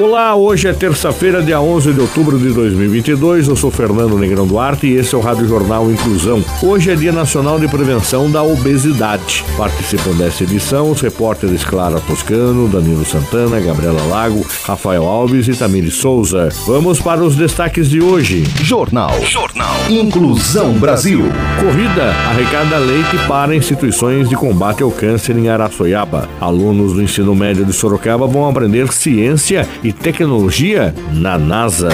Olá, hoje é terça-feira, dia 11 de outubro de 2022. Eu sou Fernando Negrão Duarte e esse é o Rádio Jornal Inclusão. Hoje é Dia Nacional de Prevenção da Obesidade. Participam dessa edição os repórteres Clara Toscano, Danilo Santana, Gabriela Lago, Rafael Alves e Tamiri Souza. Vamos para os destaques de hoje. Jornal. Jornal. Inclusão Brasil. Corrida arrecada leite para instituições de combate ao câncer em Araçoiaba. Alunos do ensino médio de Sorocaba vão aprender ciência e tecnologia na NASA.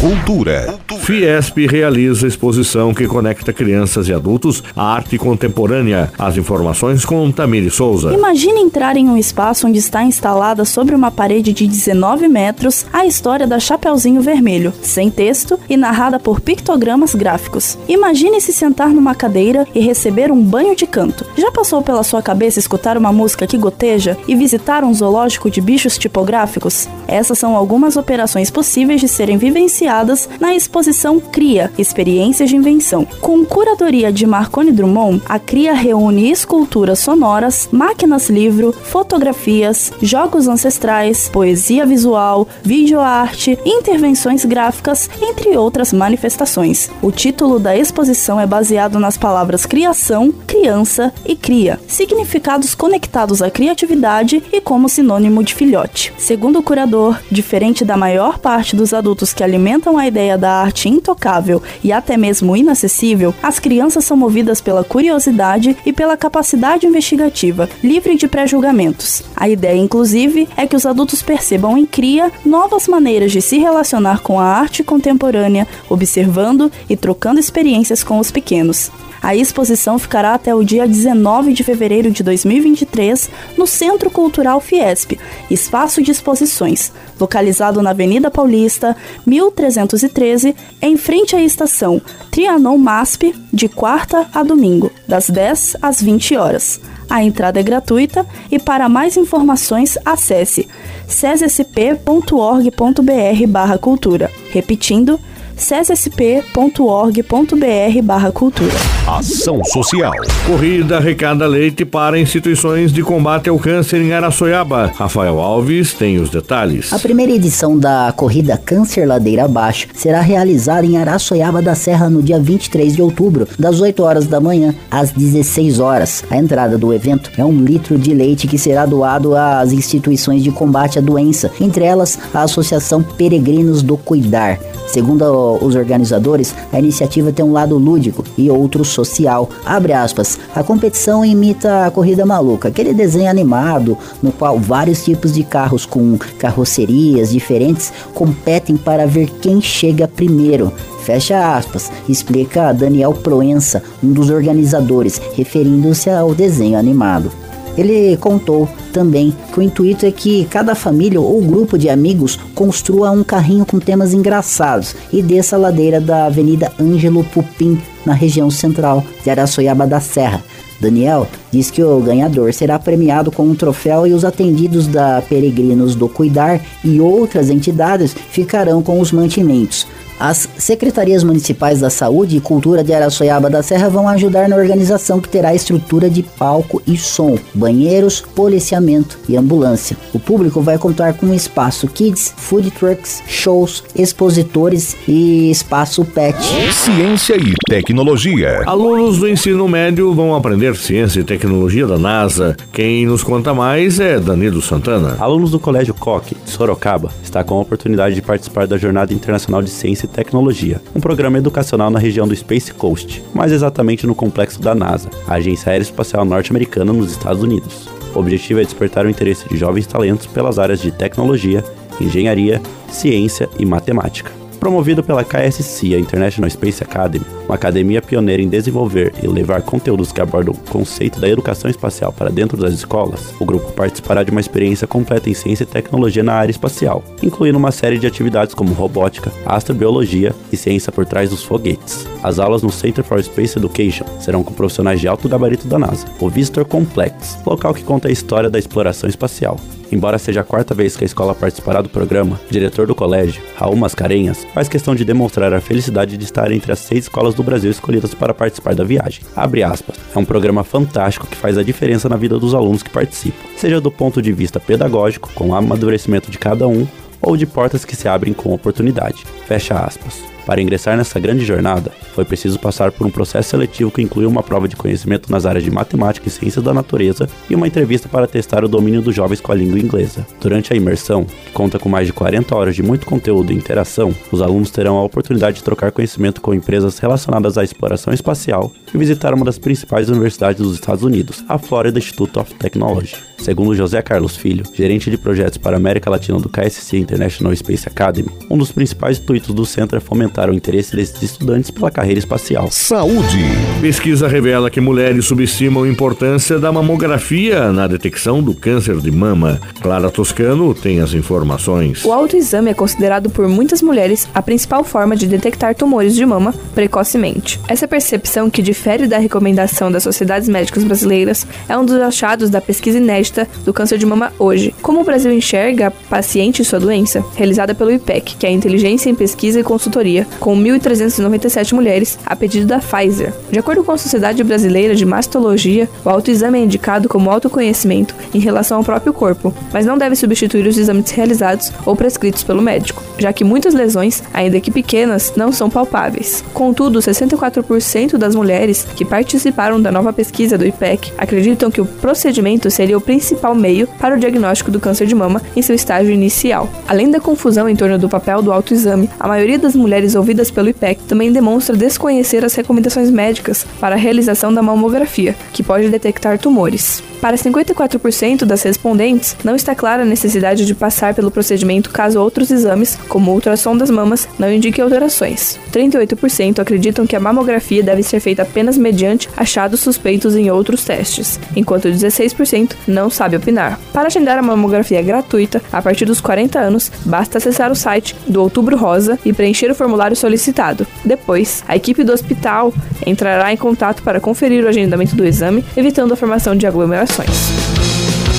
Cultura. Fiesp realiza exposição que conecta crianças e adultos à arte contemporânea. As informações com Tamiri Souza. Imagine entrar em um espaço onde está instalada sobre uma parede de 19 metros a história da Chapeuzinho Vermelho, sem texto e narrada por pictogramas gráficos. Imagine se sentar numa cadeira e receber um banho de canto. Já passou pela sua cabeça escutar uma música que goteja e visitar um zoológico de bichos tipográficos? Essas são algumas operações possíveis de serem vivenciadas na exposição CRIA Experiências de Invenção. Com curadoria de Marconi Drummond, a CRIA reúne esculturas sonoras, máquinas livro, fotografias, jogos ancestrais, poesia visual, videoarte, intervenções gráficas, entre outras manifestações. O título da exposição é baseado nas palavras criação, criança e cria, significados conectados à criatividade e como sinônimo de filhote. Segundo o curador, diferente da maior parte dos adultos que alimentam a ideia da arte intocável e até mesmo inacessível, as crianças são movidas pela curiosidade e pela capacidade investigativa, livre de pré-julgamentos. A ideia, inclusive, é que os adultos percebam em cria novas maneiras de se relacionar com a arte contemporânea, observando e trocando experiências com os pequenos. A exposição ficará até o dia 19 de fevereiro de 2023 no Centro Cultural Fiesp, espaço de exposições, localizado na Avenida Paulista, 1313, em frente à estação Trianon MASP, de quarta a domingo, das 10 às 20 horas. A entrada é gratuita e para mais informações acesse cesesp.org.br/cultura. Repetindo, cessp.org.br barra cultura. Ação Social. Corrida arrecada leite para instituições de combate ao câncer em Araçoiaba. Rafael Alves tem os detalhes. A primeira edição da Corrida Câncer Ladeira Abaixo será realizada em Araçoiaba da Serra no dia 23 de outubro, das 8 horas da manhã às 16 horas. A entrada do evento é um litro de leite que será doado às instituições de combate à doença, entre elas a Associação Peregrinos do Cuidar. Segundo os organizadores, a iniciativa tem um lado lúdico e outro social. Abre aspas. A competição imita a corrida maluca, aquele desenho animado no qual vários tipos de carros com carrocerias diferentes competem para ver quem chega primeiro. Fecha aspas, explica Daniel Proença, um dos organizadores, referindo-se ao desenho animado. Ele contou também que o intuito é que cada família ou grupo de amigos construa um carrinho com temas engraçados e desça a ladeira da Avenida Ângelo Pupim, na região central de Araçoiaba da Serra. Daniel diz que o ganhador será premiado com um troféu e os atendidos da Peregrinos do Cuidar e outras entidades ficarão com os mantimentos. As secretarias municipais da Saúde e Cultura de Araçoiaba da Serra vão ajudar na organização que terá estrutura de palco e som, banheiros, policiamento e ambulância. O público vai contar com um espaço kids, food trucks, shows, expositores e espaço pet. Ciência e tecnologia. Alunos do ensino médio vão aprender ciência e tecnologia da NASA. Quem nos conta mais é Danilo Santana. Alunos do Colégio Coque, de Sorocaba, está com a oportunidade de participar da Jornada Internacional de Ciência e Tecnologia, um programa educacional na região do Space Coast, mais exatamente no complexo da NASA, a Agência Aeroespacial Norte-Americana nos Estados Unidos. O objetivo é despertar o interesse de jovens talentos pelas áreas de tecnologia, engenharia, ciência e matemática. Promovido pela KSC, a International Space Academy, uma academia pioneira em desenvolver e levar conteúdos que abordam o conceito da educação espacial para dentro das escolas, o grupo participará de uma experiência completa em ciência e tecnologia na área espacial, incluindo uma série de atividades como robótica, astrobiologia e ciência por trás dos foguetes. As aulas no Center for Space Education serão com profissionais de alto gabarito da NASA, o Visitor Complex, local que conta a história da exploração espacial. Embora seja a quarta vez que a escola participará do programa, o diretor do colégio, Raul Mascarenhas, faz questão de demonstrar a felicidade de estar entre as seis escolas do Brasil escolhidas para participar da viagem. Abre aspas. É um programa fantástico que faz a diferença na vida dos alunos que participam, seja do ponto de vista pedagógico, com o amadurecimento de cada um, ou de portas que se abrem com oportunidade. Fecha aspas. Para ingressar nessa grande jornada, foi preciso passar por um processo seletivo que incluiu uma prova de conhecimento nas áreas de matemática e ciências da natureza e uma entrevista para testar o domínio dos jovens com a língua inglesa. Durante a imersão, que conta com mais de 40 horas de muito conteúdo e interação, os alunos terão a oportunidade de trocar conhecimento com empresas relacionadas à exploração espacial e visitar uma das principais universidades dos Estados Unidos, a Florida Institute of Technology. Segundo José Carlos Filho, gerente de projetos para a América Latina do KSC International Space Academy, um dos principais intuitos do centro é fomentar o interesse desses estudantes pela carreira espacial. Saúde. Pesquisa revela que mulheres subestimam a importância da mamografia na detecção do câncer de mama. Clara Toscano tem as informações. O autoexame é considerado por muitas mulheres a principal forma de detectar tumores de mama precocemente. Essa percepção, que difere da recomendação das sociedades médicas brasileiras, é um dos achados da pesquisa inédita do câncer de mama hoje. Como o Brasil enxerga a paciente e sua doença? Realizada pelo IPEC, que é a Inteligência em Pesquisa e Consultoria, com 1.397 mulheres, a pedido da Pfizer. De acordo com a Sociedade Brasileira de Mastologia, o autoexame é indicado como autoconhecimento em relação ao próprio corpo, mas não deve substituir os exames realizados ou prescritos pelo médico, já que muitas lesões, ainda que pequenas, não são palpáveis. Contudo, 64% das mulheres que participaram da nova pesquisa do IPEC acreditam que o procedimento seria o principal meio para o diagnóstico do câncer de mama em seu estágio inicial. Além da confusão em torno do papel do autoexame, a maioria das mulheres ouvidas pelo IPEC também demonstra desconhecer as recomendações médicas para a realização da mamografia, que pode detectar tumores. Para 54% das respondentes, não está clara a necessidade de passar pelo procedimento caso outros exames, como o ultrassom das mamas, não indiquem alterações. 38% acreditam que a mamografia deve ser feita apenas mediante achados suspeitos em outros testes, enquanto 16% não sabe opinar. Para agendar a mamografia gratuita, a partir dos 40 anos, basta acessar o site do Outubro Rosa e preencher o formulário solicitado. Depois, a equipe do hospital entrará em contato para conferir o agendamento do exame, evitando a formação de aglomerações.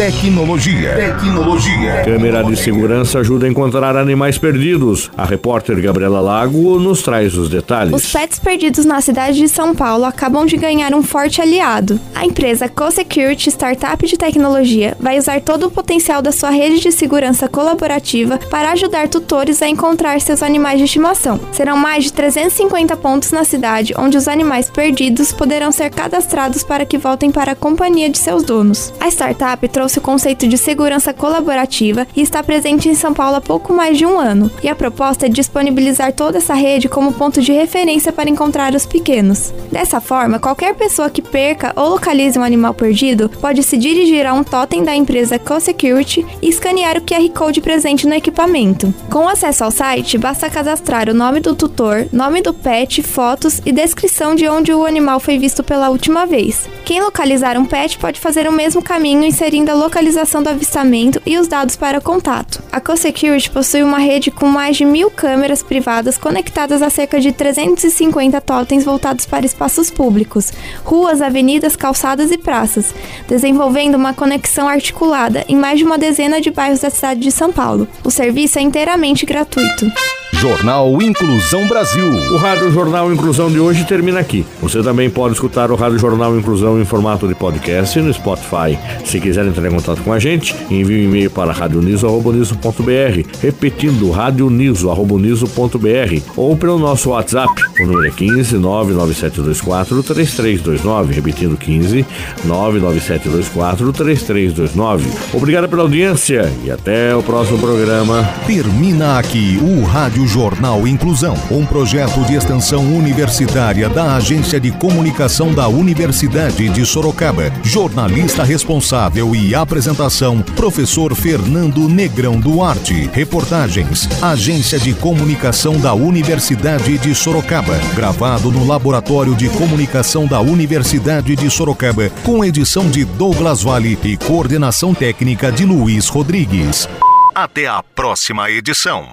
Tecnologia. Tecnologia. Câmera de segurança ajuda a encontrar animais perdidos. A repórter Gabriela Lago nos traz os detalhes. Os pets perdidos na cidade de São Paulo acabam de ganhar um forte aliado. A empresa Co-Security, startup de tecnologia, vai usar todo o potencial da sua rede de segurança colaborativa para ajudar tutores a encontrar seus animais de estimação. Serão mais de 350 pontos na cidade onde os animais perdidos poderão ser cadastrados para que voltem para a companhia de seus donos. A startup trouxe o conceito de segurança colaborativa e está presente em São Paulo há pouco mais de um ano. E a proposta é disponibilizar toda essa rede como ponto de referência para encontrar os pequenos. Dessa forma, qualquer pessoa que perca ou localize um animal perdido pode se dirigir a um totem da empresa Co-Security e escanear o QR Code presente no equipamento. Com acesso ao site, basta cadastrar o nome do tutor, nome do pet, fotos e descrição de onde o animal foi visto pela última vez. Quem localizar um pet pode fazer o mesmo caminho inserindo a localização do avistamento e os dados para contato. A CoSecurity possui uma rede com mais de mil câmeras privadas conectadas a cerca de 350 totens voltados para espaços públicos, ruas, avenidas, calçadas e praças, desenvolvendo uma conexão articulada em mais de uma dezena de bairros da cidade de São Paulo. O serviço é inteiramente gratuito. Jornal Inclusão Brasil. O Rádio Jornal Inclusão de hoje termina aqui. Você também pode escutar o Rádio Jornal Inclusão em formato de podcast no Spotify. Se quiser entrar em contato com a gente, envie um e-mail para radioniso.br, repetindo radioniso.br ou pelo nosso WhatsApp. O número é 15 99724 3329, repetindo 15 99724 3329. Obrigado pela audiência e até o próximo programa. Termina aqui o Rádio Jornal Inclusão, um projeto de extensão universitária da Agência de Comunicação da Universidade de Sorocaba. Jornalista responsável e apresentação, professor Fernando Negrão Duarte. Reportagens, Agência de Comunicação da Universidade de Sorocaba. Gravado no Laboratório de Comunicação da Universidade de Sorocaba, com edição de Douglas Vale e coordenação técnica de Luiz Rodrigues. Até a próxima edição.